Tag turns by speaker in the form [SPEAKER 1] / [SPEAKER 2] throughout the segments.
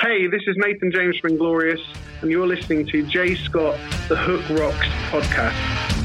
[SPEAKER 1] Hey, this is Nathan James from Inglorious, and you're listening to Jay Scott, the Hook Rocks podcast.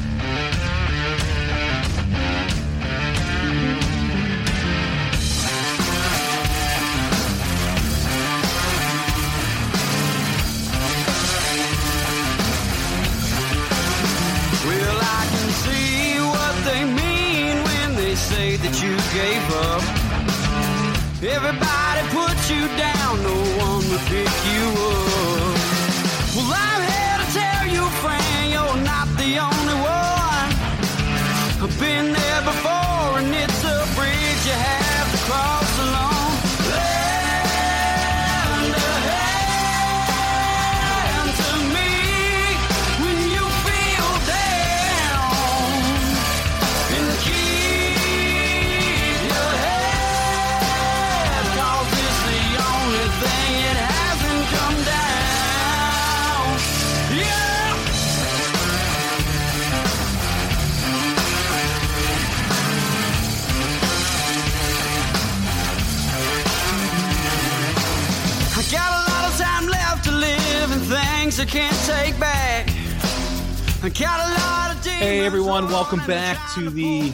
[SPEAKER 2] Hey everyone, welcome back to the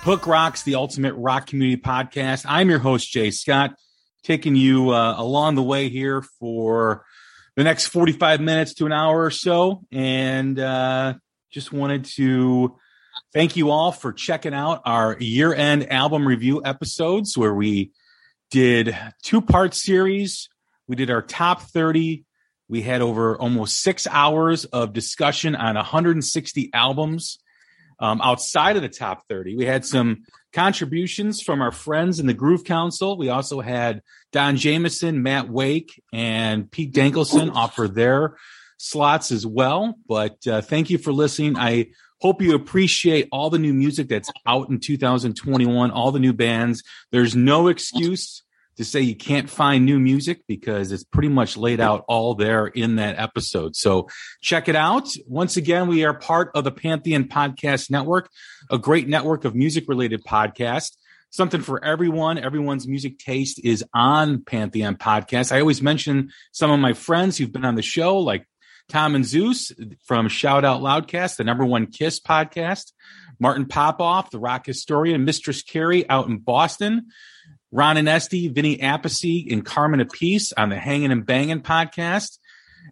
[SPEAKER 2] Hook Rocks, the Ultimate Rock Community Podcast. I'm your host Jay Scott, taking you uh, along the way here for the next 45 minutes to an hour or so, and uh, just wanted to thank you all for checking out our year-end album review episodes, where we did two-part series. We did our top 30 we had over almost six hours of discussion on 160 albums um, outside of the top 30. We had some contributions from our friends in the Groove Council. We also had Don Jameson, Matt Wake, and Pete Dankelson offer their slots as well. But uh, thank you for listening. I hope you appreciate all the new music that's out in 2021, all the new bands. There's no excuse to say you can't find new music because it's pretty much laid out all there in that episode. So check it out. Once again, we are part of the Pantheon Podcast Network, a great network of music related podcasts. Something for everyone. Everyone's music taste is on Pantheon Podcast. I always mention some of my friends who've been on the show, like Tom and Zeus from Shout Out Loudcast, the number one Kiss podcast, Martin Popoff, the rock historian, Mistress Carrie out in Boston. Ron and Esty, Vinny Appice, and Carmine Appice on the Hanging and Banging podcast,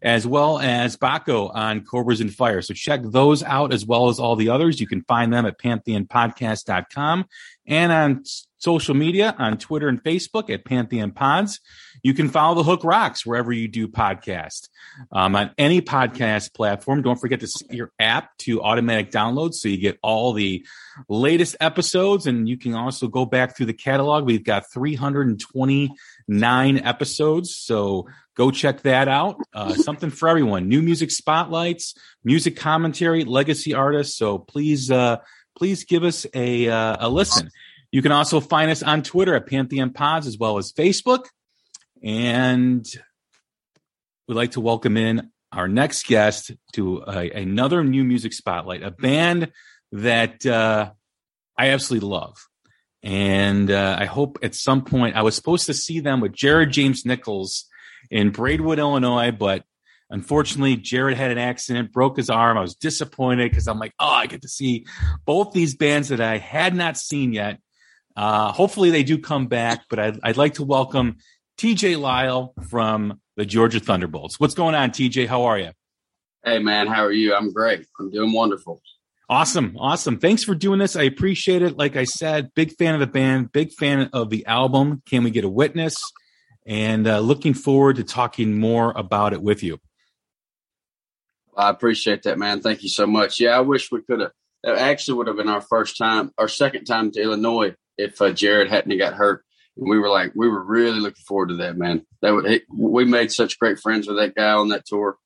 [SPEAKER 2] as well as Baco on Cobras and Fire. So check those out as well as all the others. You can find them at pantheonpodcast.com and on social media on Twitter and Facebook at Pantheon Pods. You can follow the Hook Rocks wherever you do podcast. Um, on any podcast platform, don't forget to set your app to automatic download so you get all the latest episodes. And you can also go back through the catalog. We've got 329 episodes. So go check that out. Uh, something for everyone. New music spotlights, music commentary, legacy artists. So please, uh, please give us a, uh, a listen. You can also find us on Twitter at Pantheon Pods as well as Facebook. And we'd like to welcome in our next guest to a, another new music spotlight, a band that uh, I absolutely love. And uh, I hope at some point I was supposed to see them with Jared James Nichols in Braidwood, Illinois, but unfortunately, Jared had an accident, broke his arm. I was disappointed because I'm like, oh, I get to see both these bands that I had not seen yet. Uh, hopefully, they do come back, but I'd, I'd like to welcome TJ Lyle from the Georgia Thunderbolts. What's going on, TJ? How are you?
[SPEAKER 3] Hey, man, how are you? I'm great. I'm doing wonderful.
[SPEAKER 2] Awesome. Awesome. Thanks for doing this. I appreciate it. Like I said, big fan of the band, big fan of the album. Can we get a witness? And uh, looking forward to talking more about it with you.
[SPEAKER 3] I appreciate that, man. Thank you so much. Yeah, I wish we could have. It actually would have been our first time, our second time to Illinois if uh, Jared hadn't got hurt. And we were like, we were really looking forward to that, man. That would, it, we made such great friends with that guy on that tour.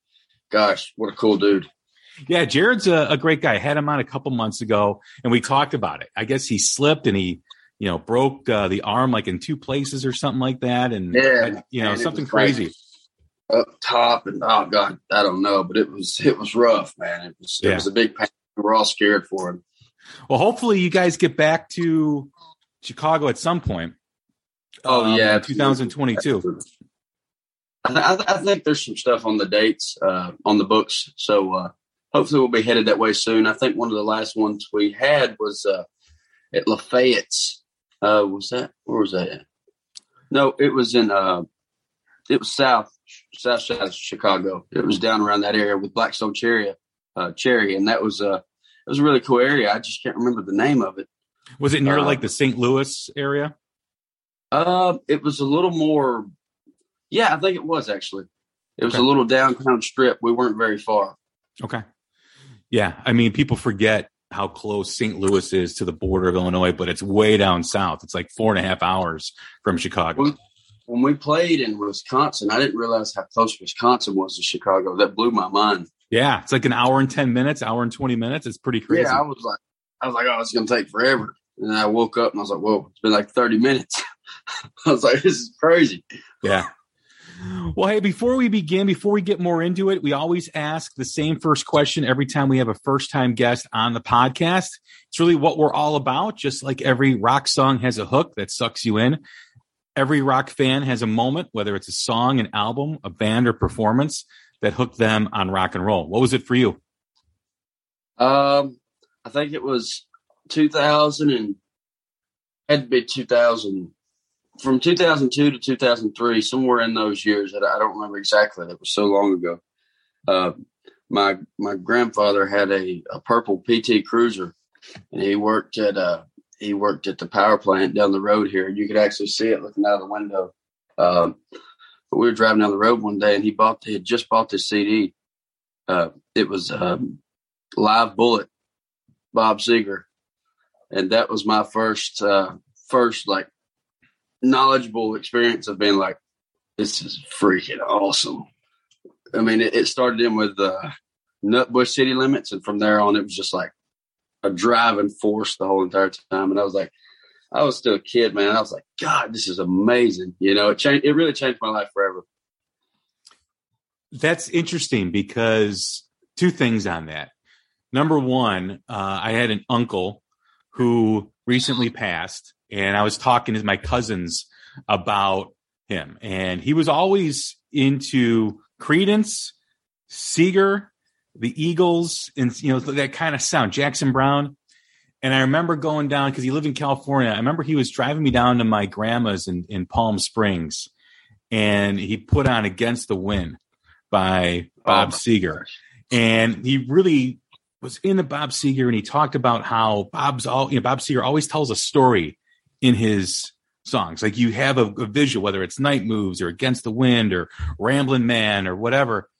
[SPEAKER 3] Gosh, what a cool dude.
[SPEAKER 2] Yeah, Jared's a, a great guy. I had him on a couple months ago, and we talked about it. I guess he slipped and he, you know, broke uh, the arm like in two places or something like that, and
[SPEAKER 3] Yeah,
[SPEAKER 2] you know,
[SPEAKER 3] man,
[SPEAKER 2] something
[SPEAKER 3] like
[SPEAKER 2] crazy.
[SPEAKER 3] Up top and oh god, I don't know, but it was it was rough, man. It was it
[SPEAKER 2] Yeah.
[SPEAKER 3] was a big pain. We're all scared for him.
[SPEAKER 2] Well, hopefully, you guys get back to Chicago at some point.
[SPEAKER 3] Oh
[SPEAKER 2] um,
[SPEAKER 3] yeah,
[SPEAKER 2] 2022.
[SPEAKER 3] I, th- I think there's some stuff on the dates uh, on the books, so uh, hopefully we'll be headed that way soon. I think one of the last ones we had was uh, at Lafayette's. Uh, was that where was that? At? No, it was in uh, it was south south side of Chicago. It was down around that area with Black Stone Cherry, uh, Cherry, and that was uh, it was a really cool area. I just can't remember the name of it.
[SPEAKER 2] Was it near
[SPEAKER 3] Uh,
[SPEAKER 2] like the St. Louis area?
[SPEAKER 3] Uh, it was a little more. Yeah, I think it was actually. It was
[SPEAKER 2] Okay.
[SPEAKER 3] a little downtown strip. We weren't very far.
[SPEAKER 2] Okay. Yeah. I mean, people forget how close St. Louis is to the border of Illinois, but it's way down south. It's like four and a half hours from Chicago.
[SPEAKER 3] When we played in Wisconsin, I didn't realize how close Wisconsin was to Chicago. That blew my mind.
[SPEAKER 2] Yeah. It's like an hour and 10 minutes, hour and 20 minutes. It's pretty crazy.
[SPEAKER 3] Yeah, I was like, I was like, oh, it's gonna take forever. And then I woke up and I was like, whoa, it's been like thirty minutes. I was like, this is crazy.
[SPEAKER 2] Yeah. Well, hey, before we begin, before we get more into it, we always ask the same first question every time we have a first time guest on the podcast. It's really what we're all about. Just like every rock song has a hook that sucks you in. Every rock fan has a moment, whether it's a song, an album, a band, or performance that hooked them on rock and roll. What was it for you?
[SPEAKER 3] Um, I think it was 2000 and had to be 2000 from 2002 to 2003, somewhere in those years. that I don't remember exactly. That was so long ago. Uh, my my grandfather had a, a purple PT Cruiser, and he worked at uh he worked at the power plant down the road here. You could actually see it looking out of the window. Um, but we were driving down the road one day, and he bought he had just bought this CD. Uh, it was um, Live Bullet, Bob Seger, and that was my first uh, first like knowledgeable experience of being like, this is freaking awesome. I mean, it, it started in with uh, Nutbush City Limits, and from there on, it was just like a driving force the whole entire time. And I was like, I was still a kid, man. I was like, God, this is amazing. You know, it changed. It really changed my life forever.
[SPEAKER 2] That's interesting because two things on that. Number one, uh, I had an uncle who recently passed, and I was talking to my cousins about him, and he was always into Creedence, Seger, the Eagles, and you know that kind of sound, Jackson Browne. And I remember going down because he lived in California. I remember he was driving me down to my grandma's in, in Palm Springs, and he put on "Against the Wind" by Bob
[SPEAKER 3] Oh,
[SPEAKER 2] Seger, and he really was in the Bob Seger, and he talked about how Bob's all you know. Bob Seger always tells a story in his songs. Like you have a, a visual, whether it's Night Moves or Against the Wind or Ramblin' Man or whatever.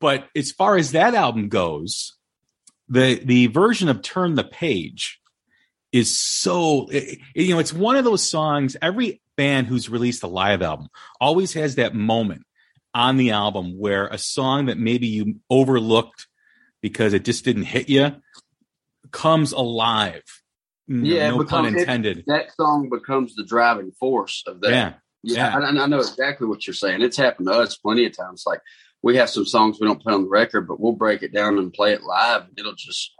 [SPEAKER 2] But as far as that album goes, the the version of Turn the Page is so it- you know it's one of those songs. Every band who's released a live album always has that moment on the album where a song that maybe you overlooked because it just didn't hit you comes alive.
[SPEAKER 3] Yeah,
[SPEAKER 2] no pun
[SPEAKER 3] because it-
[SPEAKER 2] intended.
[SPEAKER 3] That song becomes the driving force of that.
[SPEAKER 2] yeah,
[SPEAKER 3] Yeah, I, I know exactly what you're saying. It's happened to us plenty of times. Like we have some songs we don't play on the record, but we'll break it down and play it live. And it'll just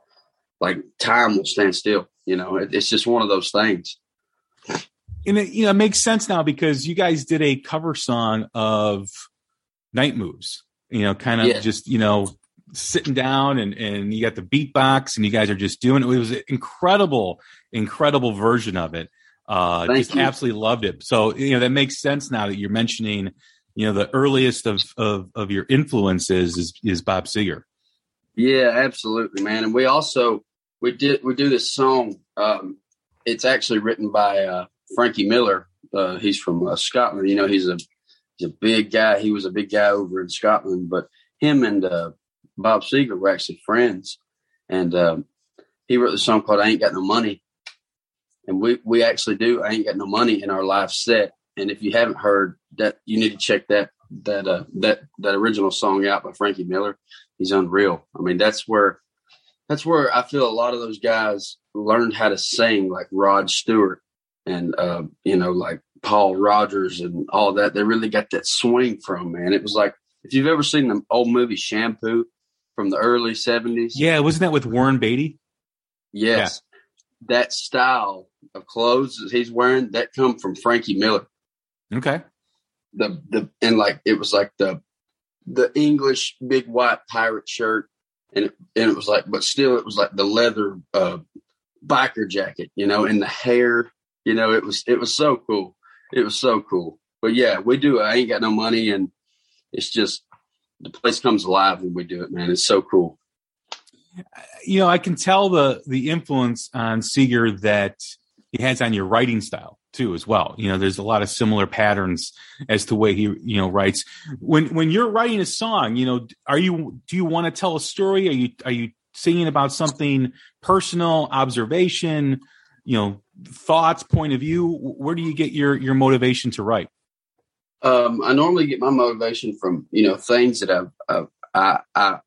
[SPEAKER 3] like time will stand still. You know, it, it's just one of those things.
[SPEAKER 2] and it you know it makes sense now because you guys did a cover song of Night Moves. You know, kind of
[SPEAKER 3] Yeah.
[SPEAKER 2] just you know sitting down and and you got the beatbox and you guys are just doing it. It was an incredible, incredible version of it. Uh,
[SPEAKER 3] Thank
[SPEAKER 2] just
[SPEAKER 3] you.
[SPEAKER 2] absolutely loved it. So you know that makes sense now that you're mentioning. You know, the earliest of of, of your influences is is Bob Seger.
[SPEAKER 3] Yeah, absolutely, man. And we also we did we do this song. Um, it's actually written by uh, Frankie Miller. Uh, he's from uh, Scotland. You know, he's a he's a big guy. He was a big guy over in Scotland, but him and uh, Bob Seger were actually friends. And um, he wrote the song called "I Ain't Got No Money," and we we actually do "I Ain't Got No Money" in our live set. And if you haven't heard that, you need to check that that uh, that that original song out by Frankie Miller. He's unreal. I mean, that's where that's where I feel a lot of those guys learned how to sing, like Rod Stewart and uh, you know, like Paul Rodgers and all that. They really got that swing from man. It was like if you've ever seen the old movie Shampoo from the early seventies.
[SPEAKER 2] Yeah, wasn't that with Warren Beatty?
[SPEAKER 3] Yes. That style of clothes that he's wearing, that come from Frankie Miller.
[SPEAKER 2] Okay.
[SPEAKER 3] the the and like it was like the the English big white pirate shirt, and it, and it was like, but still it was like the leather uh, biker jacket, you know, and the hair, you know, it was it was so cool. It was so cool. But yeah, we do. I ain't got no money, and it's just the place comes alive when we do it, man. It's so cool.
[SPEAKER 2] You know, I can tell the the influence on Seger that he has on your writing style too as well. You know, there's a lot of similar patterns as to way he, you know, writes. When when you're writing a song, you know, are you do you want to tell a story? Are you are you singing about something personal, observation, you know, thoughts, point of view? Where do you get your your motivation to write?
[SPEAKER 3] Um, I normally get my motivation from you know things that I've, I've I, I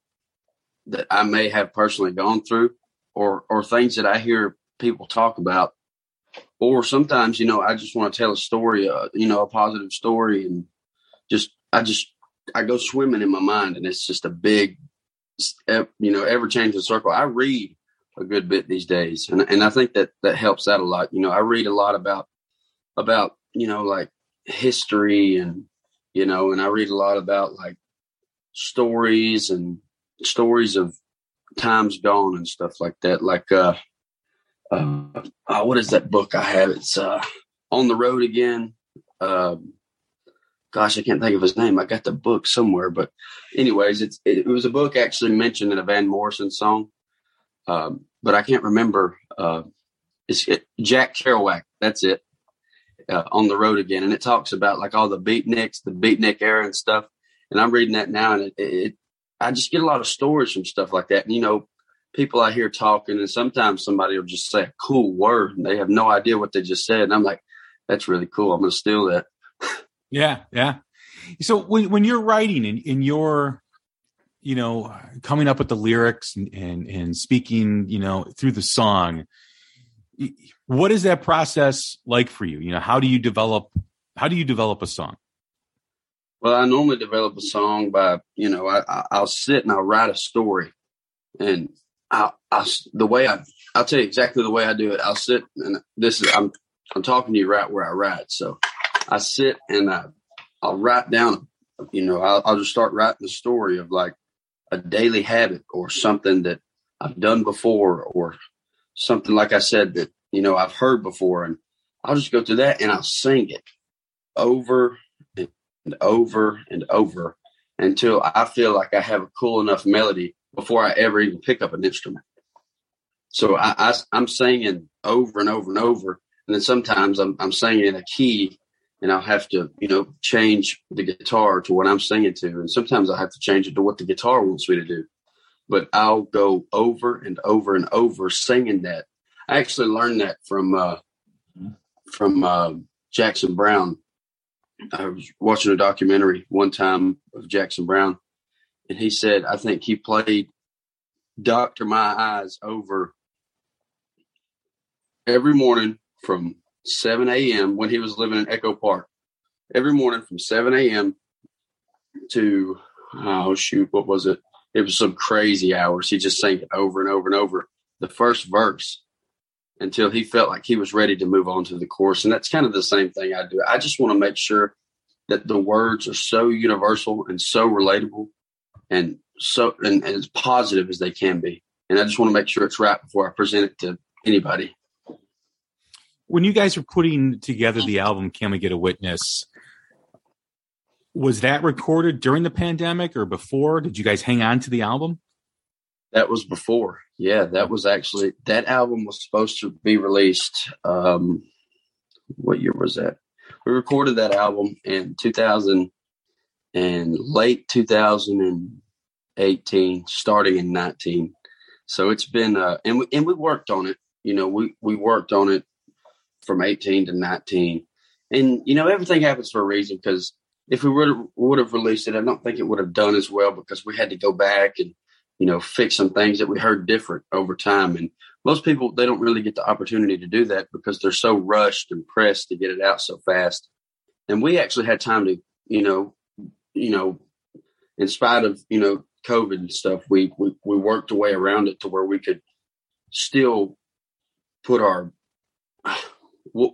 [SPEAKER 3] that I may have personally gone through, or or things that I hear people talk about, or sometimes you know I just want to tell a story, uh, you know, a positive story, and just I just I go swimming in my mind, and it's just a big, you know, ever changing circle. I read a good bit these days, and and I think that that helps out a lot. You know, I read a lot about about you know like history and you know and i read a lot about like stories and stories of times gone and stuff like that. Like uh, uh oh, what is that book i have? It's uh on the road again. Um gosh i can't think of his name. I got the book somewhere but anyways it's it, it was a book actually mentioned in a van morrison song. Um but i can't remember uh it's it, jack kerouac. That's it uh, on the road again, and it talks about like all the beatniks, the beatnik era and stuff. And I'm reading that now, and it, it, I just get a lot of stories from stuff like that. And you know, people I hear talking, and sometimes somebody will just say a cool word, and they have no idea what they just said, and I'm like, that's really cool. I'm going to steal that.
[SPEAKER 2] yeah, yeah. So when when you're writing and you're, you know coming up with the lyrics and, and and speaking you know through the song what is that process like for you? You know, how do you develop how do you develop a song?
[SPEAKER 3] Well, I normally develop a song by, you know, I, I'll sit and I'll write a story, and I, I, the way I, I'll tell you exactly the way I do it. I'll sit and this is I'm, I'm talking to you right where I write. So I sit and I, I'll write down, you know, I'll, I'll just start writing the story of like a daily habit or something that I've done before or something like I said that you know I've heard before, and I'll just go through that and I'll sing it over and over and over until I feel like I have a cool enough melody before I ever even pick up an instrument. So I, I am singing over and over and over, and then sometimes I'm I'm singing in a key, and I'll have to you know change the guitar to what I'm singing to, and sometimes I have to change it to what the guitar wants me to do but I'll go over and over and over singing that. I actually learned that from uh, from uh, Jackson Browne. I was watching a documentary one time of Jackson Browne, and he said, I think he played Doctor My Eyes over every morning from 7 a.m. when he was living in Echo Park. Every morning from 7 a.m. to, oh, shoot, what was it? it was some crazy hours. He just sang it over and over and over the first verse until he felt like he was ready to move on to the course. And that's kind of the same thing I do. I just want to make sure that the words are so universal and so relatable and so and, and as positive as they can be. And I just want to make sure it's right before I present it to anybody.
[SPEAKER 2] When you guys were putting together the album Can We Get a Witness, was that recorded during the pandemic or before? Did you guys hang on to the album?
[SPEAKER 3] That was before. Yeah, that was actually that album was supposed to be released. Um, what year was that? We recorded that album in 2000 and late 2018, starting in 19. So it's been uh, and we and we worked on it. You know, we we worked on it from 18 to 19, and you know everything happens for a reason because if we would would have released it, I don't think it would have done as well because we had to go back and you know fix some things that we heard different over time. And most people they don't really get the opportunity to do that because they're so rushed and pressed to get it out so fast. And we actually had time to you know you know in spite of you know COVID and stuff, we we we worked a way around it to where we could still put our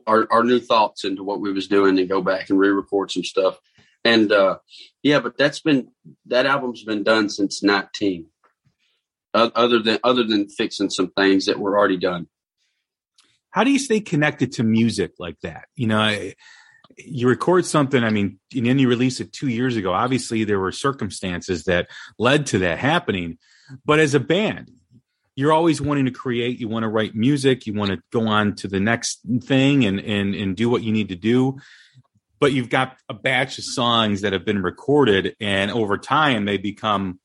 [SPEAKER 3] our, our new thoughts into what we was doing and go back and re-record some stuff And uh, yeah, but that's been that album's been done since 19. Other than other than fixing some things that were already done.
[SPEAKER 2] How do you stay connected to music like that? You know, I, you record something. I mean, and then you release it two years ago. Obviously, there were circumstances that led to that happening. But as a band, you're always wanting to create. You want to write music. You want to go on to the next thing and and and do what you need to do. But you've got a batch of songs that have been recorded, and over time they become.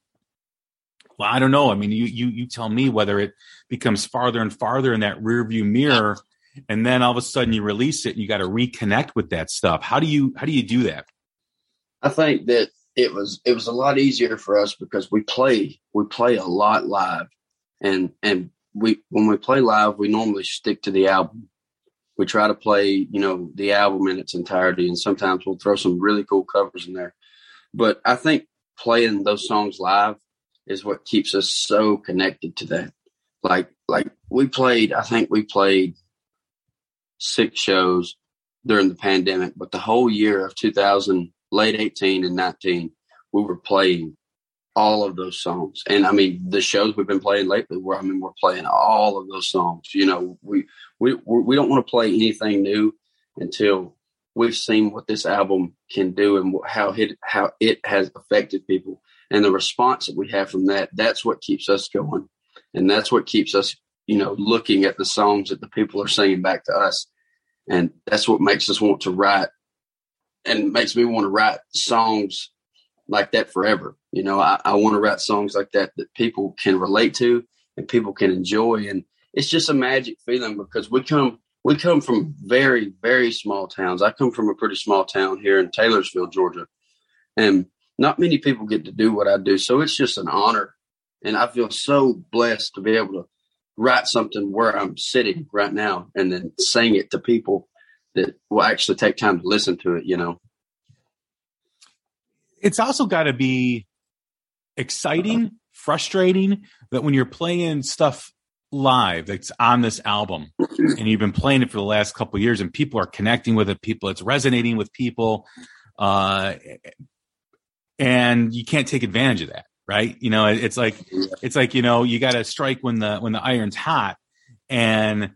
[SPEAKER 2] Well, I don't know. I mean, you you you tell me whether it becomes farther and farther in that rearview mirror, and then all of a sudden you release it, and you got to reconnect with that stuff. How do you how do you do that?
[SPEAKER 3] I think that it was it was a lot easier for us because we play we play a lot live and and we when we play live, we normally stick to the album. We try to play, you know, the album in its entirety, and sometimes we'll throw some really cool covers in there. But I think playing those songs live is what keeps us so connected to that. Like like we played, I think we played six shows during the pandemic, but the whole year of 2000, late 18 and 19, we were playing all of those songs. And I mean, the shows we've been playing lately, where I mean, we're playing all of those songs. You know, we we we don't want to play anything new until we've seen what this album can do and how it how it has affected people and the response that we have from that. That's what keeps us going, and that's what keeps us, you know, looking at the songs that the people are singing back to us, and that's what makes us want to write, and makes me want to write songs like that forever. You know, I, I want to write songs like that that people can relate to and people can enjoy. And it's just a magic feeling because we come we come from very, very small towns. I come from a pretty small town here in Taylorsville, Georgia. And not many people get to do what I do. So it's just an honor. And I feel so blessed to be able to write something where I'm sitting right now and then sing it to people that will actually take time to listen to it, you know
[SPEAKER 2] it's also got to be exciting, frustrating that when you're playing stuff live that's on this album and you've been playing it for the last couple years and people are connecting with it, people it's resonating with people, uh, and you can't take advantage of that, right? You know, it's like it's like you know you got to strike when the when the iron's hot, and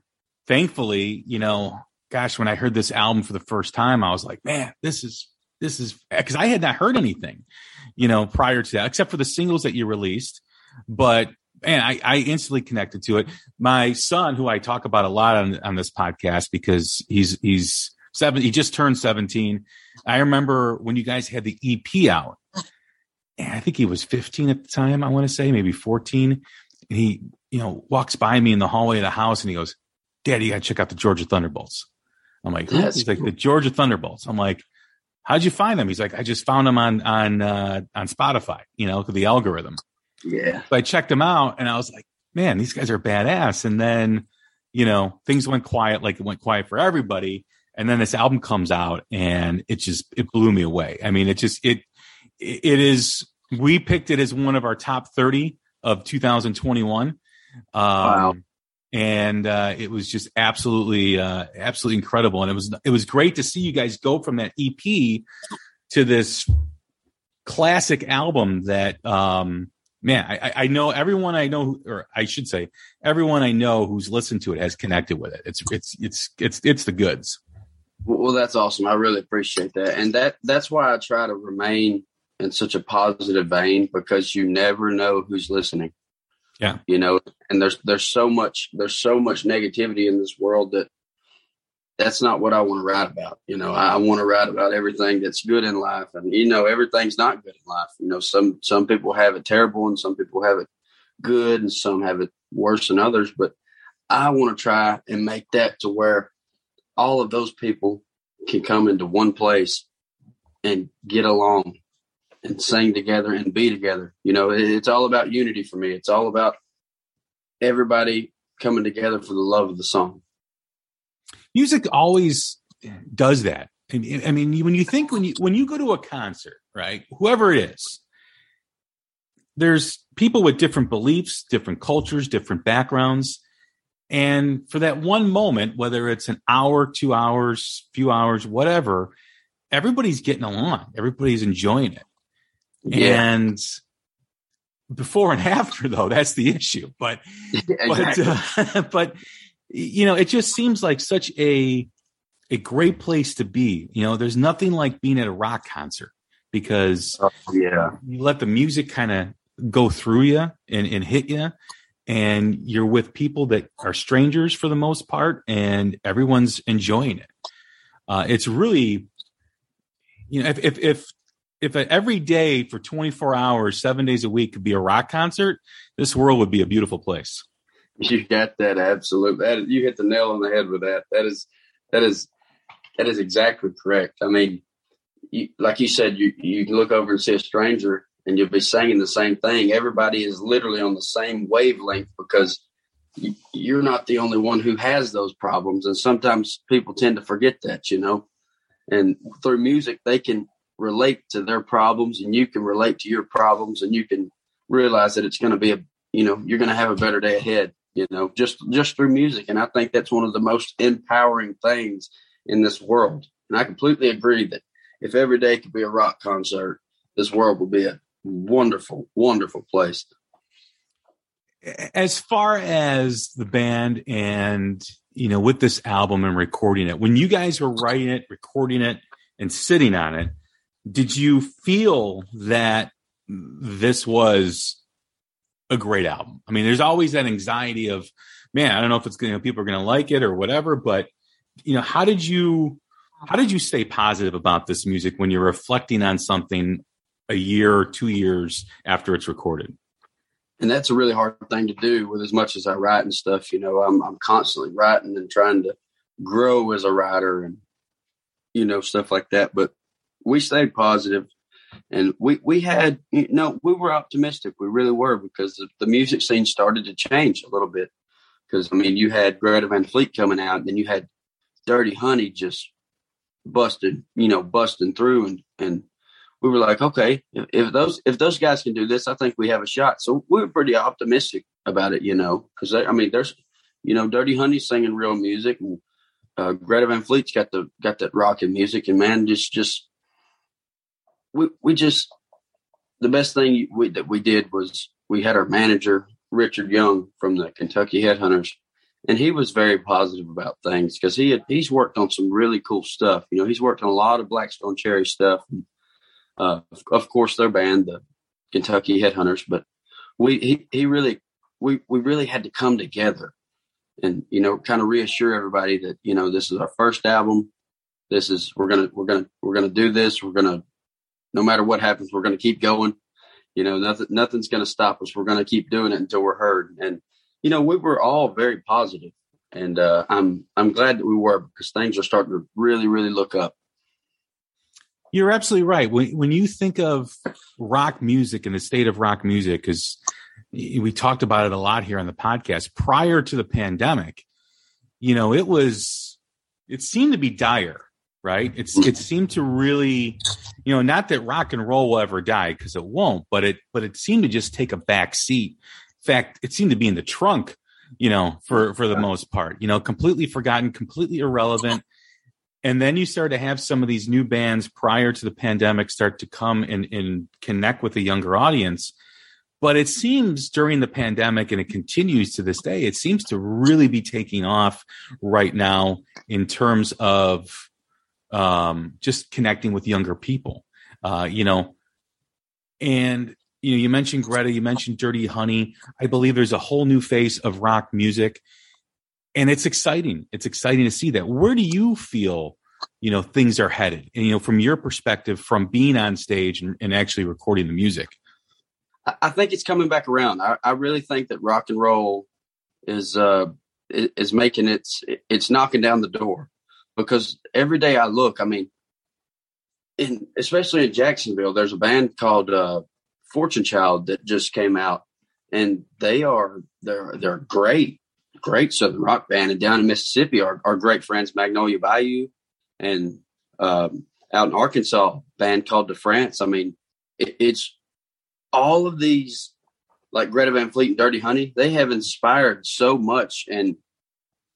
[SPEAKER 2] thankfully, you know, gosh, when I heard this album for the first time, I was like, man, this is this is because I had not heard anything, you know, prior to that, except for the singles that you released. But man, I, I instantly connected to it. My son, who I talk about a lot on, on this podcast because he's he's seven, he just turned 17. I remember when you guys had the EP out. And I think he was 15 at the time, I want to say, maybe 14. And he, you know, walks by me in the hallway of the house and he goes, Daddy, you gotta check out the Georgia Thunderbolts. I'm like, he's like the Georgia Thunderbolts. I'm like, how'd you find them? He's like, I just found them on on uh, on Spotify, you know, the algorithm.
[SPEAKER 3] Yeah.
[SPEAKER 2] So I checked them out, and I was like, man, these guys are badass. And then, you know, things went quiet, like it went quiet for everybody. And then this album comes out, and it just it blew me away. I mean, it just it it is. We picked it as one of our top thirty of 2021. Um, wow and uh, it was just absolutely uh, absolutely incredible and it was it was great to see you guys go from that ep to this classic album that um man I, I know everyone i know or i should say everyone i know who's listened to it has connected with it it's it's it's it's it's the goods
[SPEAKER 3] well that's awesome i really appreciate that and that that's why i try to remain in such a positive vein because you never know who's listening
[SPEAKER 2] yeah.
[SPEAKER 3] You know, and there's there's so much there's so much negativity in this world that that's not what I want to write about. You know, I, I want to write about everything that's good in life. And you know, everything's not good in life. You know, some some people have it terrible and some people have it good and some have it worse than others. But I want to try and make that to where all of those people can come into one place and get along and sing together and be together. You know, it's all about unity for me. It's all about everybody coming together for the love of the song.
[SPEAKER 2] Music always does that. I mean, when you think when you when you go to a concert, right? Whoever it is, there's people with different beliefs, different cultures, different backgrounds. And for that one moment, whether it's an hour, two hours, few hours, whatever, everybody's getting along, everybody's enjoying it.
[SPEAKER 3] Yeah.
[SPEAKER 2] And before and after, though, that's the issue. But
[SPEAKER 3] exactly.
[SPEAKER 2] but uh, but you know, it just seems like such a a great place to be. You know, there's nothing like being at a rock concert because
[SPEAKER 3] Oh, yeah.
[SPEAKER 2] you let the music kind of go through you and, and hit you and you're with people that are strangers for the most part and everyone's enjoying it uh, it's really you know if if if if every day for 24 hours seven days a week could be a rock concert this world would be a beautiful place
[SPEAKER 3] You got that absolutely. That you hit the nail on the head with that. That is that is that is exactly correct. I mean, you, like you said, you you can look over and see a stranger, and you'll be saying the same thing. Everybody is literally on the same wavelength because you, you're not the only one who has those problems, and sometimes people tend to forget that, you know. And through music, they can relate to their problems, and you can relate to your problems, and you can realize that it's going to be a you know you're going to have a better day ahead you know just just through music and i think that's one of the most empowering things in this world and i completely agree that if every day could be a rock concert this world would be a wonderful wonderful place.
[SPEAKER 2] As far as the band and you know with this album and recording it when you guys were writing it recording it and sitting on it did you feel that this was a great album? I mean there's always that anxiety of man i don't know if it's going to people are going to like it or whatever but you know how did you how did you stay positive about this music when you're reflecting on something a year or two years after it's recorded
[SPEAKER 3] and that's a really hard thing to do with as much as I write and stuff. You know, I'm I'm constantly writing and trying to grow as a writer and you know stuff like that. But we stayed positive, and we we had you know we were optimistic. We really were because the, the music scene started to change a little bit. Because I mean, you had Greta Van Fleet coming out, and then you had Dirty Honey just busted, you know, busting through, and and we were like, okay, if, if those if those guys can do this, I think we have a shot. So we were pretty optimistic about it, you know, because I mean, there's, you know, Dirty Honey singing real music, and uh, Greta Van Fleet's got the got that rocking music, and man, just just we we just the best thing we, that we did was we had our manager Richard Young from the Kentucky Headhunters, and he was very positive about things because he had he's worked on some really cool stuff. You know, he's worked on a lot of Black Stone Cherry stuff. And, uh, of, of course, their band, the Kentucky Headhunters, but we he, he really we we really had to come together and you know kind of reassure everybody that you know this is our first album. This is we're gonna we're gonna we're gonna do this. We're gonna no matter what happens, we're gonna keep going. You know, nothing nothing's gonna stop us. We're gonna keep doing it until we're heard. And you know, we were all very positive, and uh, I'm I'm glad that we were because things are starting to really really look up.
[SPEAKER 2] You're absolutely right. When when you think of rock music and the state of rock music, because we talked about it a lot here on the podcast prior to the pandemic, you know, it was it seemed to be dire, right? It's it seemed to really, you know, not that rock and roll will ever die because it won't, but it but it seemed to just take a back seat. In fact, it seemed to be in the trunk, you know, for for the most part, you know, completely forgotten, completely irrelevant and then you start to have some of these new bands prior to the pandemic start to come and, and connect with a younger audience. But it seems during the pandemic and it continues to this day it seems to really be taking off right now in terms of um, just connecting with younger people. Uh, you know and you know you mentioned greta you mentioned dirty honey. I believe there's a whole new face of rock music and it's exciting. It's exciting to see that. Where do you feel, you know, things are headed? And, you know, from your perspective, from being on stage and, and actually recording the music.
[SPEAKER 3] I, think it's coming back around. I, I really think that rock and roll is uh is making its it's knocking down the door because every day I look, I mean, in especially in Jacksonville, there's a band called uh, Fortune Child that just came out, and they are they're they're great great southern rock band. And down in Mississippi, our, our great friends Magnolia Bayou and um, out in Arkansas, band called De France. I mean, it, it's all of these like Greta Van Fleet and Dirty Honey. They have inspired so much, and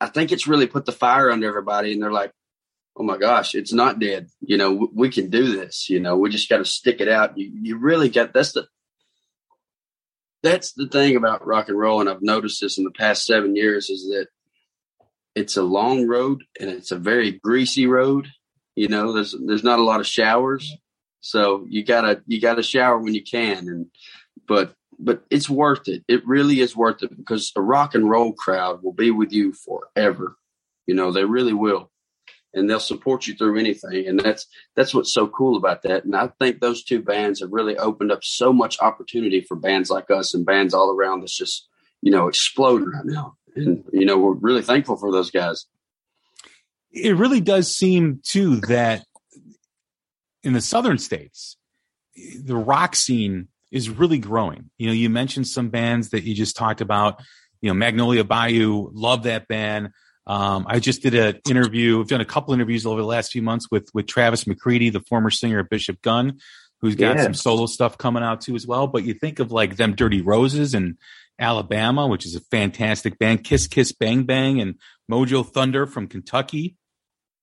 [SPEAKER 3] I think it's really put the fire under everybody. And they're like, oh my gosh, it's not dead. You know, we, can do this. You know, we just got to stick it out. You, you really got that's the that's the thing about rock and roll, and I've noticed this in the past seven years is that it's a long road and it's a very greasy road. You know, there's there's not a lot of showers, so you gotta you gotta shower when you can, and but but it's worth it. It really is worth it because the rock and roll crowd will be with you forever. You know, they really will and they'll support you through anything. And that's that's what's so cool about that. And I think those two bands have really opened up so much opportunity for bands like us and bands all around that's just, you know, exploding right now. And, you know, we're really thankful for those guys.
[SPEAKER 2] It really does seem too that in the southern states, the rock scene is really growing. You know, you mentioned some bands that you just talked about, you know, Magnolia Bayou, love that band. Um, I just did an interview. I've done a couple interviews over the last few months with with Travis McCready, the former singer of Bishop Gunn, who's got yeah. some solo stuff coming out too as well. But you think of like them Dirty Roses and Alabama, which is a fantastic band, Kiss Kiss Bang Bang and Mojo Thunder from Kentucky.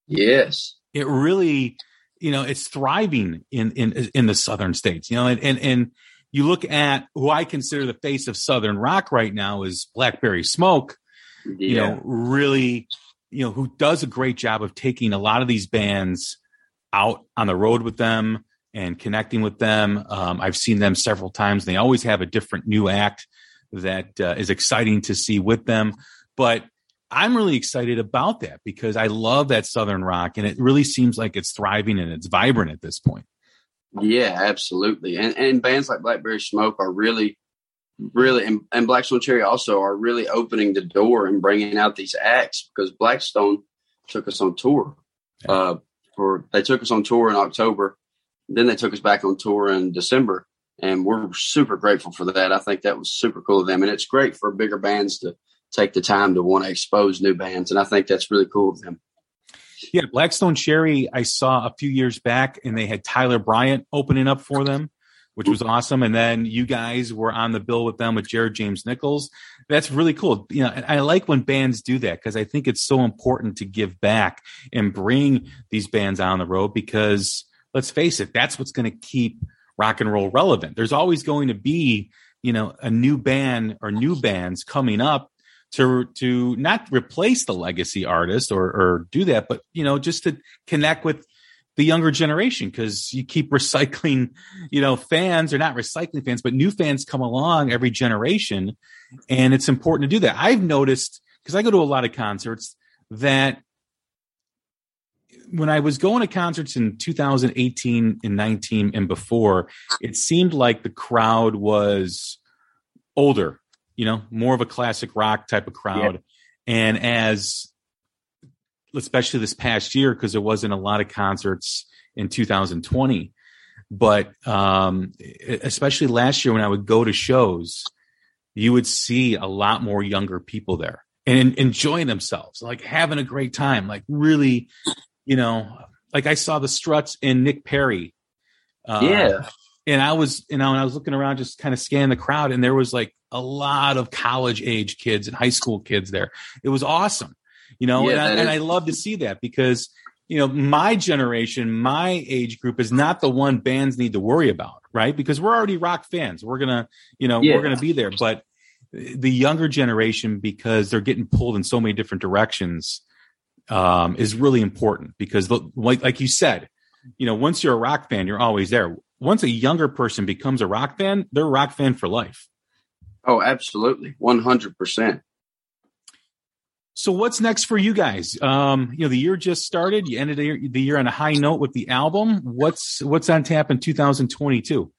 [SPEAKER 3] Yes.
[SPEAKER 2] It really, you know, it's thriving in in in the southern states, you know, and and and you look at who I consider the face of southern rock right now is Blackberry Smoke yeah. you know, really, you know, who does a great job of taking a lot of these bands out on the road with them and connecting with them. Um, I've seen them several times. They always have a different new act that uh, is exciting to see with them. But I'm really excited about that because I love that Southern rock and it really seems like it's thriving and it's vibrant at this point.
[SPEAKER 3] Yeah, absolutely. And, and bands like Blackberry Smoke are really really and, and Black Stone Cherry also are really opening the door and bringing out these acts because Black Stone took us on tour. Uh, for they took us on tour in October, then they took us back on tour in December, and we're super grateful for that. I think that was super cool of them, and it's great for bigger bands to take the time to want to expose new bands, and I think that's really cool of them.
[SPEAKER 2] Yeah, Black Stone Cherry, I saw a few years back, and they had Tyler Bryant opening up for them which was awesome. And then you guys were on the bill with them with Jared James Nichols. That's really cool. You know, I like when bands do that because I think it's so important to give back and bring these bands on the road because let's face it, that's what's going to keep rock and roll relevant. There's always going to be, you know, a new band or new bands coming up to to not replace the legacy artist or or do that, but you know, just to connect with the younger generation because you keep recycling, you know, fans or not recycling fans, but new fans come along every generation. And it's important to do that. I've noticed because I go to a lot of concerts that when I was going to concerts in 2018 and 19 and before, it seemed like the crowd was older, you know, more of a classic rock type of crowd. Yeah. And as especially this past year because there wasn't a lot of concerts in 2020 but um, especially last year when i would go to shows you would see a lot more younger people there and enjoying themselves like having a great time like really you know like i saw the struts and nick perri
[SPEAKER 3] uh, yeah.
[SPEAKER 2] and i was you know and i was looking around just kind of scanning the crowd and there was like a lot of college age kids and high school kids there. It was awesome you know, yeah, and, I, and I love to see that because, you know, my generation, my age group is not the one bands need to worry about, right? Because we're already rock fans. We're going to, you know, yeah. we're to be there. But the younger generation, because they're getting pulled in so many different directions, um, is really important because, the, like, like you said, you know, once you're a rock fan, you're always there. Once a younger person becomes a rock fan, they're a rock fan for life.
[SPEAKER 3] Oh, absolutely. 100%.
[SPEAKER 2] So what's next for you guys? Um, you know, the year just started. You ended the year, on a high note with the album. What's what's on tap in 2022?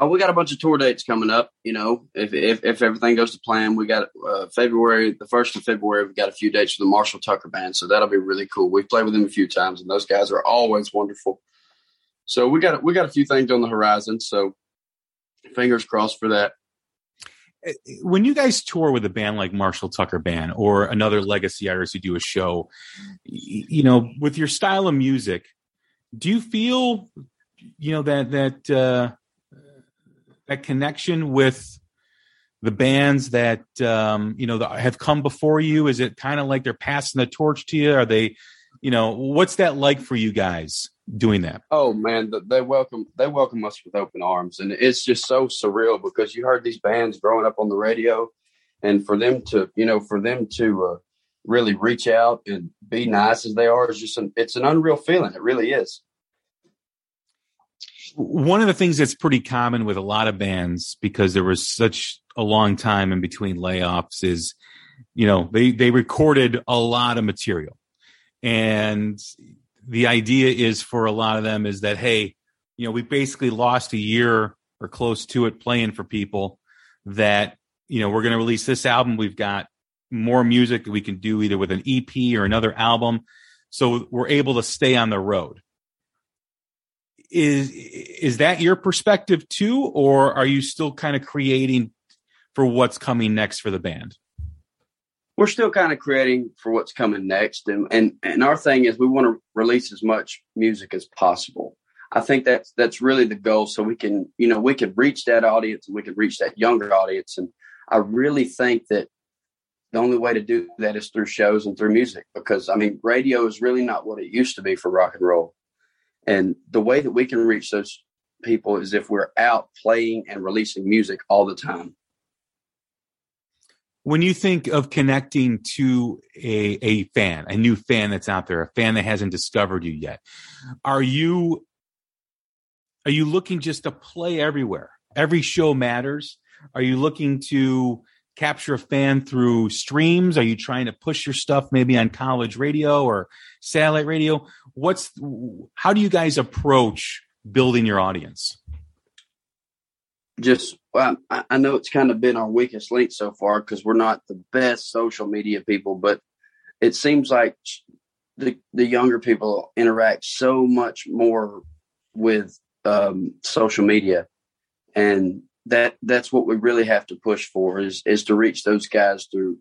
[SPEAKER 3] Oh, we got a bunch of tour dates coming up. You know, if if, if everything goes to plan, we got uh, February, the first of February, we got a few dates for the Marshall Tucker Band, so that'll be really cool. We've played with them a few times, and those guys are always wonderful. So we got we got a few things on the horizon. So fingers crossed for that
[SPEAKER 2] when you guys tour with a band like Marshall Tucker Band or another legacy artist who do a show, you know, with your style of music, do you feel, you know, that that uh, that connection with the bands that um, you know that have come before you? Is it kind of like they're passing the torch to you? Are they, you know, what's that like for you guys doing that?
[SPEAKER 3] Oh man, they welcome they welcome us with open arms, and it's just so surreal because you heard these bands growing up on the radio, and for them to you know for them to uh, really reach out and be nice as they are is just an, it's an unreal feeling. It really is.
[SPEAKER 2] One of the things that's pretty common with a lot of bands because there was such a long time in between layoffs is, you know, they they recorded a lot of material, and the idea is for a lot of them is that hey, you know, we basically lost a year or close to it playing for people that you know we're going to release this album. We've got more music that we can do either with an EP or another album. So we're able to stay on the road. Is is that your perspective too, or are you still kind of creating for what's coming next for the band?
[SPEAKER 3] We're still kind of creating for what's coming next, and and and our thing is we want to release as much music as possible. I think that's that's really the goal, so we can you know we can reach that audience and we can reach that younger audience, and I really think that the only way to do that is through shows and through music because I mean, radio is really not what it used to be for rock and roll. And the way that we can reach those people is if we're out playing and releasing music all the time.
[SPEAKER 2] When you think of connecting to a, a fan, a new fan that's out there, a fan that hasn't discovered you yet, are you are you looking just to play everywhere? Every show matters. Are you looking to capture a fan through streams? Are you trying to push your stuff maybe on college radio or satellite radio? What's how do you guys approach building your audience?
[SPEAKER 3] Just well, I know it's kind of been our weakest link so far because we're not the best social media people, but it seems like the the younger people interact so much more with um, social media, and that that's what we really have to push for is is to reach those guys through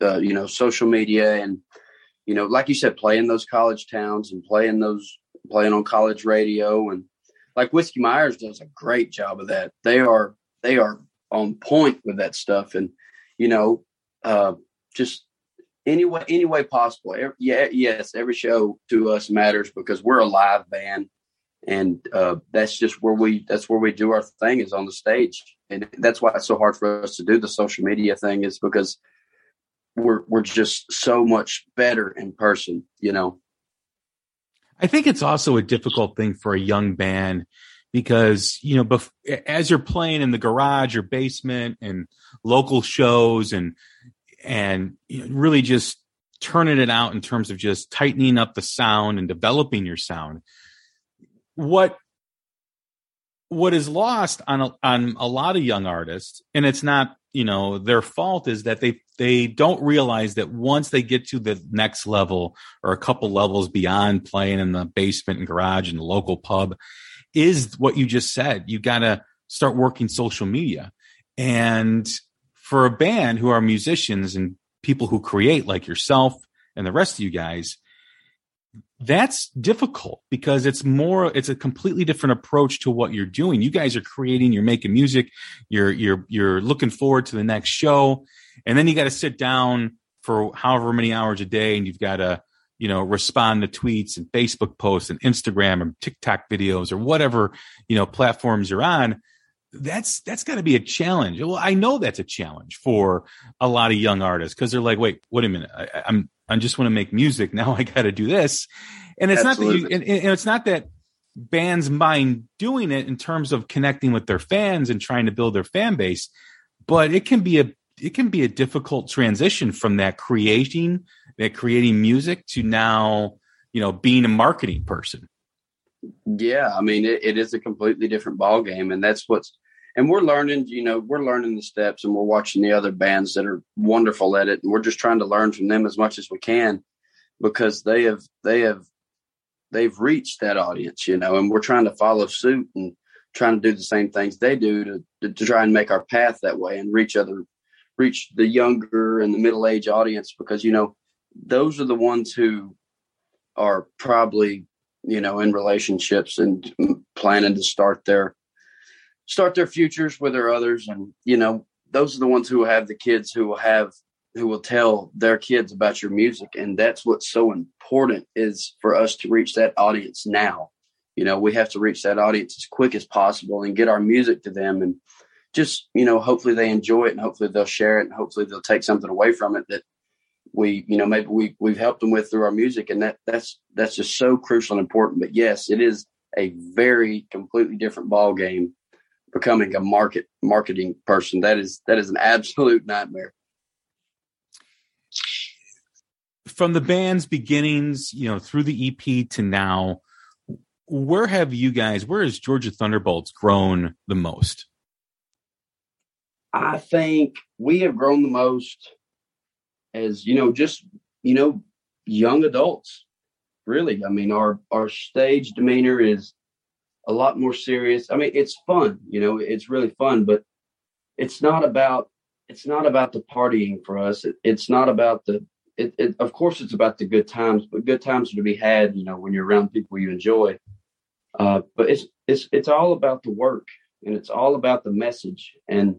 [SPEAKER 3] uh, you know social media and you know like you said playing those college towns and playing those playing on college radio. And like whiskey myers does a great job of that. They are they are on point with that stuff. And you know uh just any way any way possible. Every, yeah yes every show to us matters because we're a live band. And uh, that's just where we that's where we do our thing is on the stage. And that's why it's so hard for us to do the social media thing is because we're we're just so much better in person you know?
[SPEAKER 2] I think it's also a difficult thing for a young band because you know bef- as you're playing in the garage or basement and local shows and and you know, really just turning it out in terms of just tightening up the sound and developing your sound what what is lost on a, on a lot of young artists and it's not you know their fault is that they they don't realize that once they get to the next level or a couple levels beyond playing in the basement and garage and the local pub is what you just said. You got to start working social media. And for a band who are musicians and people who create like yourself and the rest of you guys that's difficult because it's more it's a completely different approach to what you're doing. You guys are creating you're making music you're you're you're looking forward to the next show and then you got to sit down for however many hours a day and you've got to you know respond to tweets and facebook posts and instagram and tiktok videos or whatever you know platforms you're on that's that's got to be a challenge well i know that's a challenge for a lot of young artists because they're like wait wait a minute I, i'm I just want to make music. Now I got to do this. And it's Absolutely. not that you, and, and it's not that bands mind doing it in terms of connecting with their fans and trying to build their fan base, but it can be a, it can be a difficult transition from that creating, that creating music to now, you know, being a marketing person.
[SPEAKER 3] Yeah. I mean, it, it is a completely different ball game. And that's what's, and we're learning, you know, we're learning the steps and we're watching the other bands that are wonderful at it. And we're just trying to learn from them as much as we can because they have, they have, they've reached that audience, you know, and we're trying to follow suit and trying to do the same things they do to, to, to try and make our path that way and reach other, reach the younger and the middle age audience because, you know, those are the ones who are probably, you know, in relationships and planning to start their, start their futures with their others. And you know those are the ones who have the kids who will have who will tell their kids about your music. And that's what's so important is for us to reach that audience now. You know we have to reach that audience as quick as possible and get our music to them and just you know hopefully they enjoy it and hopefully they'll share it and hopefully they'll take something away from it that we you know maybe we we've helped them with through our music and that that's that's just so crucial and important. But yes it is a very completely different ball game becoming a market marketing person. That is that is an absolute nightmare.
[SPEAKER 2] From the band's beginnings you know through the ep to now where have you guys where has georgia thunderbolts grown the most?
[SPEAKER 3] I think we have grown the most as you know just you know young adults really. I mean our our stage demeanor is a lot more serious. I mean it's fun you know it's really fun but it's not about it's not about the partying for us. It, it's not about the it, it, of course it's about the good times but good times are to be had you know when you're around people you enjoy. Uh, but it's it's it's all about the work and it's all about the message. And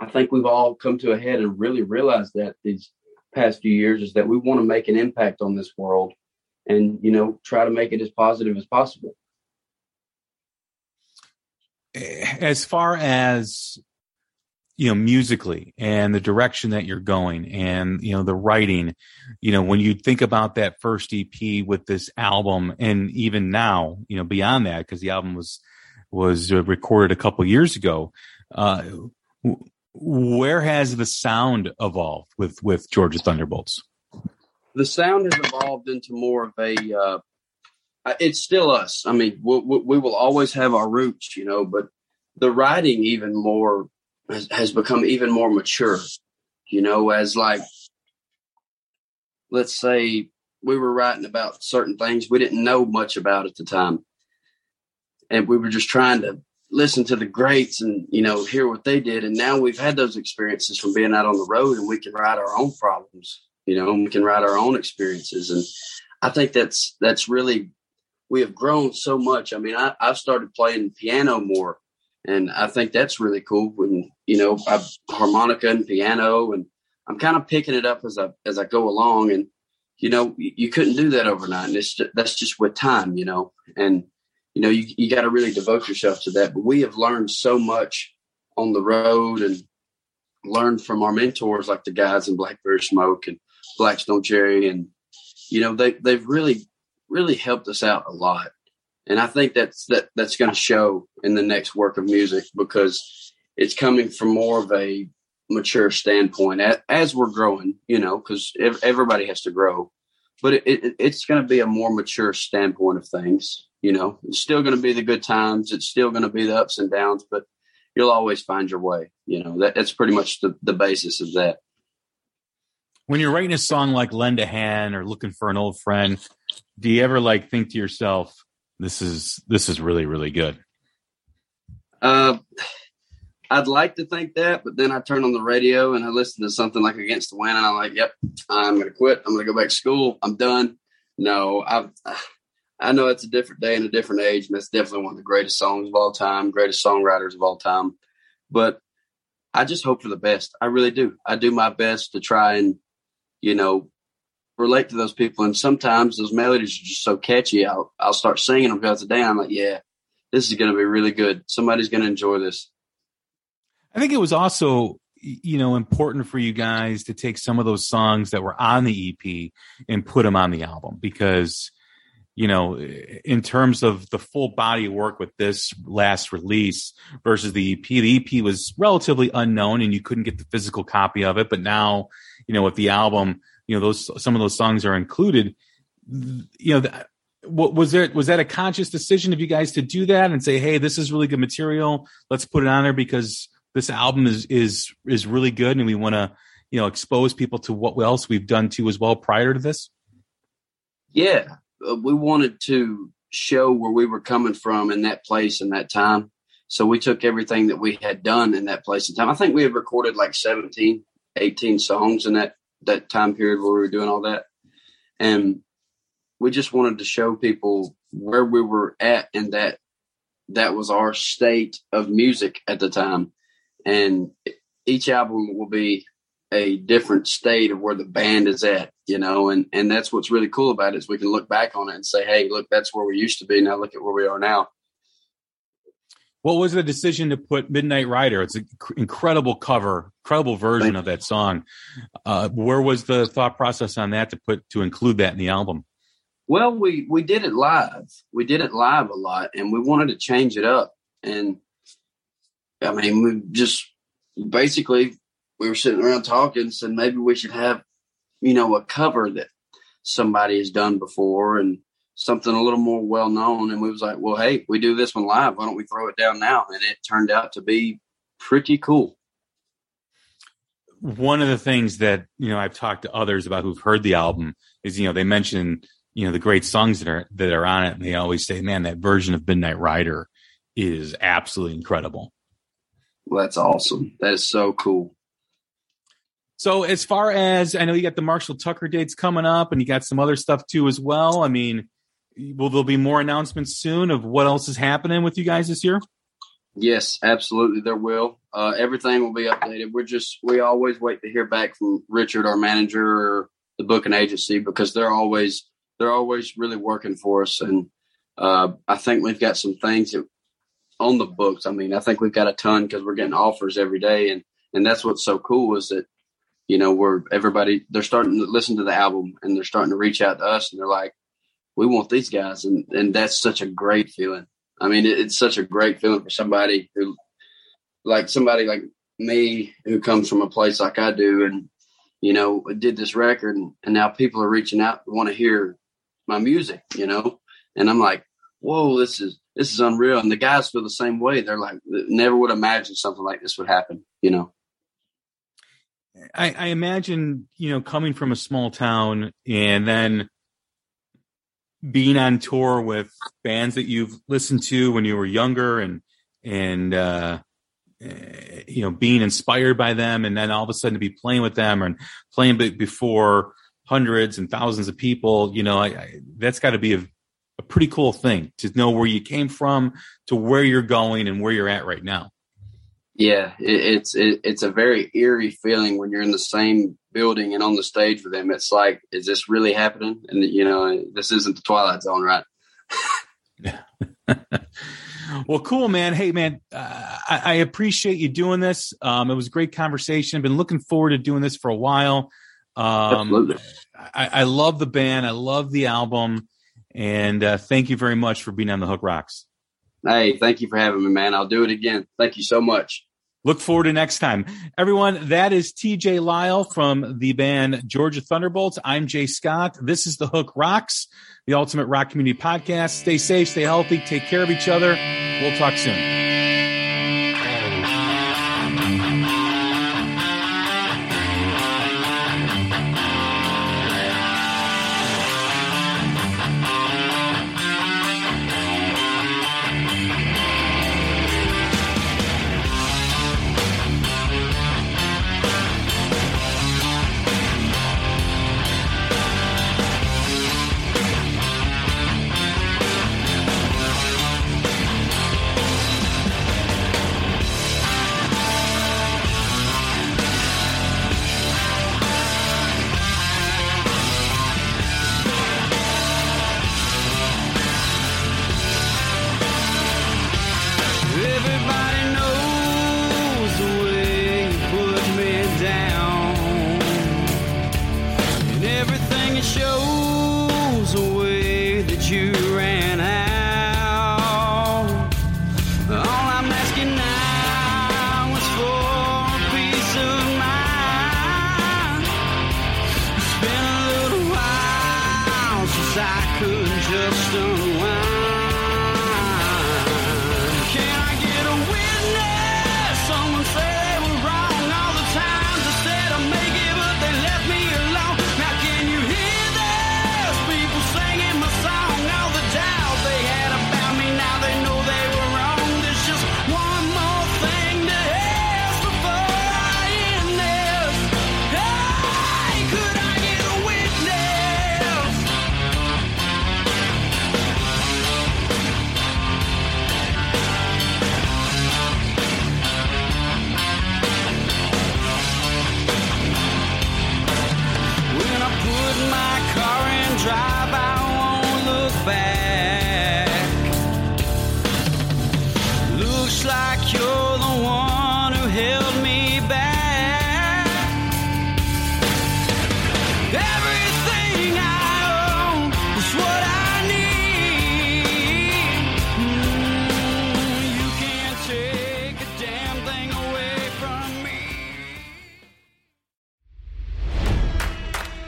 [SPEAKER 3] i think we've all come to a head and really realized that these past few years is that we want to make an impact on this world and you know try to make it as positive as possible.
[SPEAKER 2] As far as you know musically and the direction that you're going and you know the writing you know when you think about that first ep with this album and even now you know beyond that because the album was was recorded a couple years ago uh where has the sound evolved with with Georgia Thunderbolts?
[SPEAKER 3] The sound has evolved into more of a. Uh, it's still us. I mean, we, we, will always have our roots, you know, but the writing even more has, has become even more mature. You know, as like, let's say we were writing about certain things we didn't know much about at the time, and we were just trying to listen to the greats and you know hear what they did. And now we've had those experiences from being out on the road and we can write our own problems you know we can write our own experiences. And i think that's that's really we have grown so much. I mean I, i've started playing piano more and i think that's really cool when you know i've harmonica and piano and i'm kind of picking it up as i as i go along. And you know you couldn't do that overnight and it's just, that's just with time you know and you know, you, you got to really devote yourself to that. But we have learned so much on the road and learned from our mentors, like the guys in Blackberry Smoke and Black Stone Cherry. And, you know, they, they've really, really helped us out a lot. And I think that's, that, that's going to show in the next work of music because it's coming from more of a mature standpoint as, as we're growing, you know, because everybody has to grow. But it, it, it's going to be a more mature standpoint of things you know, it's still going to be the good times. It's still going to be the ups and downs, but you'll always find your way. You know, that, that's pretty much the, the basis of that.
[SPEAKER 2] When you're writing a song like Lend a Hand or looking for an old friend, do you ever like think to yourself, this is, this is really, really good?
[SPEAKER 3] Uh, I'd like to think that, but then I turn on the radio and I listen to something like Against the Wind and I'm like, yep, I'm going to quit. I'm going to go back to school. I'm done. No, I've, I know it's a different day and a different age, and it's definitely one of the greatest songs of all time, greatest songwriters of all time. But I just hope for the best. I really do. I do my best to try and, you know, relate to those people. And sometimes those melodies are just so catchy. I'll I'll start singing them throughout the day. I'm like, yeah, this is going to be really good. Somebody's going to enjoy this.
[SPEAKER 2] I think it was also you know important for you guys to take some of those songs that were on the EP and put them on the album because you know, in terms of the full body of work with this last release versus the EP, the EP was relatively unknown and you couldn't get the physical copy of it. But now, you know, with the album, you know, those, some of those songs are included. You know, what was there, was that a conscious decision of you guys to do that and say, Hey, this is really good material. Let's put it on there because this album is, is, is really good. And we want to, you know, expose people to what else we've done too as well prior to this.
[SPEAKER 3] Yeah, uh, we wanted to show where we were coming from in that place in that time. So we took everything that we had done in that place and time. I think we had recorded like 17, 18 songs in that, that time period where we were doing all that. And we just wanted to show people where we were at and that that was our state of music at the time. And each album will be a different state of where the band is at, you know, and and that's what's really cool about it is we can look back on it and say, hey, look, that's where we used to be. Now look at where we are now.
[SPEAKER 2] What was the decision to put Midnight Rider? It's an incredible cover, incredible version of that song. Uh, where was the thought process on that to put to include that in the album?
[SPEAKER 3] Well, we we did it live. We did it live a lot, and we wanted to change it up. And I mean, we just basically we were sitting around talking, said maybe we should have, you know, a cover that somebody has done before and something a little more well known. And we was like, well, hey, we do this one live. Why don't we throw it down now? And it turned out to be pretty cool.
[SPEAKER 2] One of the things that, you know, I've talked to others about who've heard the album is, you know, they mention, you know, the great songs that are, that are on it. And they always say, man, that version of Midnight Rider is absolutely incredible.
[SPEAKER 3] Well, that's awesome. That is so cool.
[SPEAKER 2] So as far as I know, you got the Marshall Tucker dates coming up, and you got some other stuff too as well. I mean, will there be more announcements soon of what else is happening with you guys this year?
[SPEAKER 3] Yes, absolutely, there will. Uh, everything will be updated. We're just we always wait to hear back from Richard, our manager, or the booking agency, because they're always they're always really working for us, and uh, I think we've got some things that on the books. I mean, I think we've got a ton because we're getting offers every day, and and that's what's so cool is that you know, we're everybody they're starting to listen to the album and they're starting to reach out to us and they're like, we want these guys, and and that's such a great feeling. I mean, it, it's such a great feeling for somebody who, like somebody like me, who comes from a place like I do, and you know, did this record, and, and now people are reaching out want to hear my music, you know, and I'm like, whoa, this is this is unreal, and the guys feel the same way. They're like, never would imagine something like this would happen, you know.
[SPEAKER 2] I, I imagine, you know, coming from a small town and then being on tour with bands that you've listened to when you were younger and and uh, eh, you know being inspired by them and then all of a sudden to be playing with them and playing before hundreds and thousands of people you know I, I, that's got to be a, a pretty cool thing to know where you came from to where you're going and where you're at right now
[SPEAKER 3] yeah, it, it's it, it's a very eerie feeling when you're in the same building and on the stage with them. It's like, is this really happening? And you know, this isn't the Twilight Zone, right?
[SPEAKER 2] well, cool, man. Hey, man, uh, I, I, appreciate you doing this. Um, it was a great conversation. I've been looking forward to doing this for a while. Um, Absolutely. I, I, love the band. I love the album. And uh, thank you very much for being on the Hook Rocks.
[SPEAKER 3] Hey, thank you for having me, man. I'll do it again. Thank you so much.
[SPEAKER 2] Look forward to next time. Everyone, that is TJ Lyle from the band Georgia Thunderbolts. I'm Jay Scott. This is The Hook Rocks, the Ultimate Rock Community Podcast. Stay safe, stay healthy, take care of each other. We'll talk soon.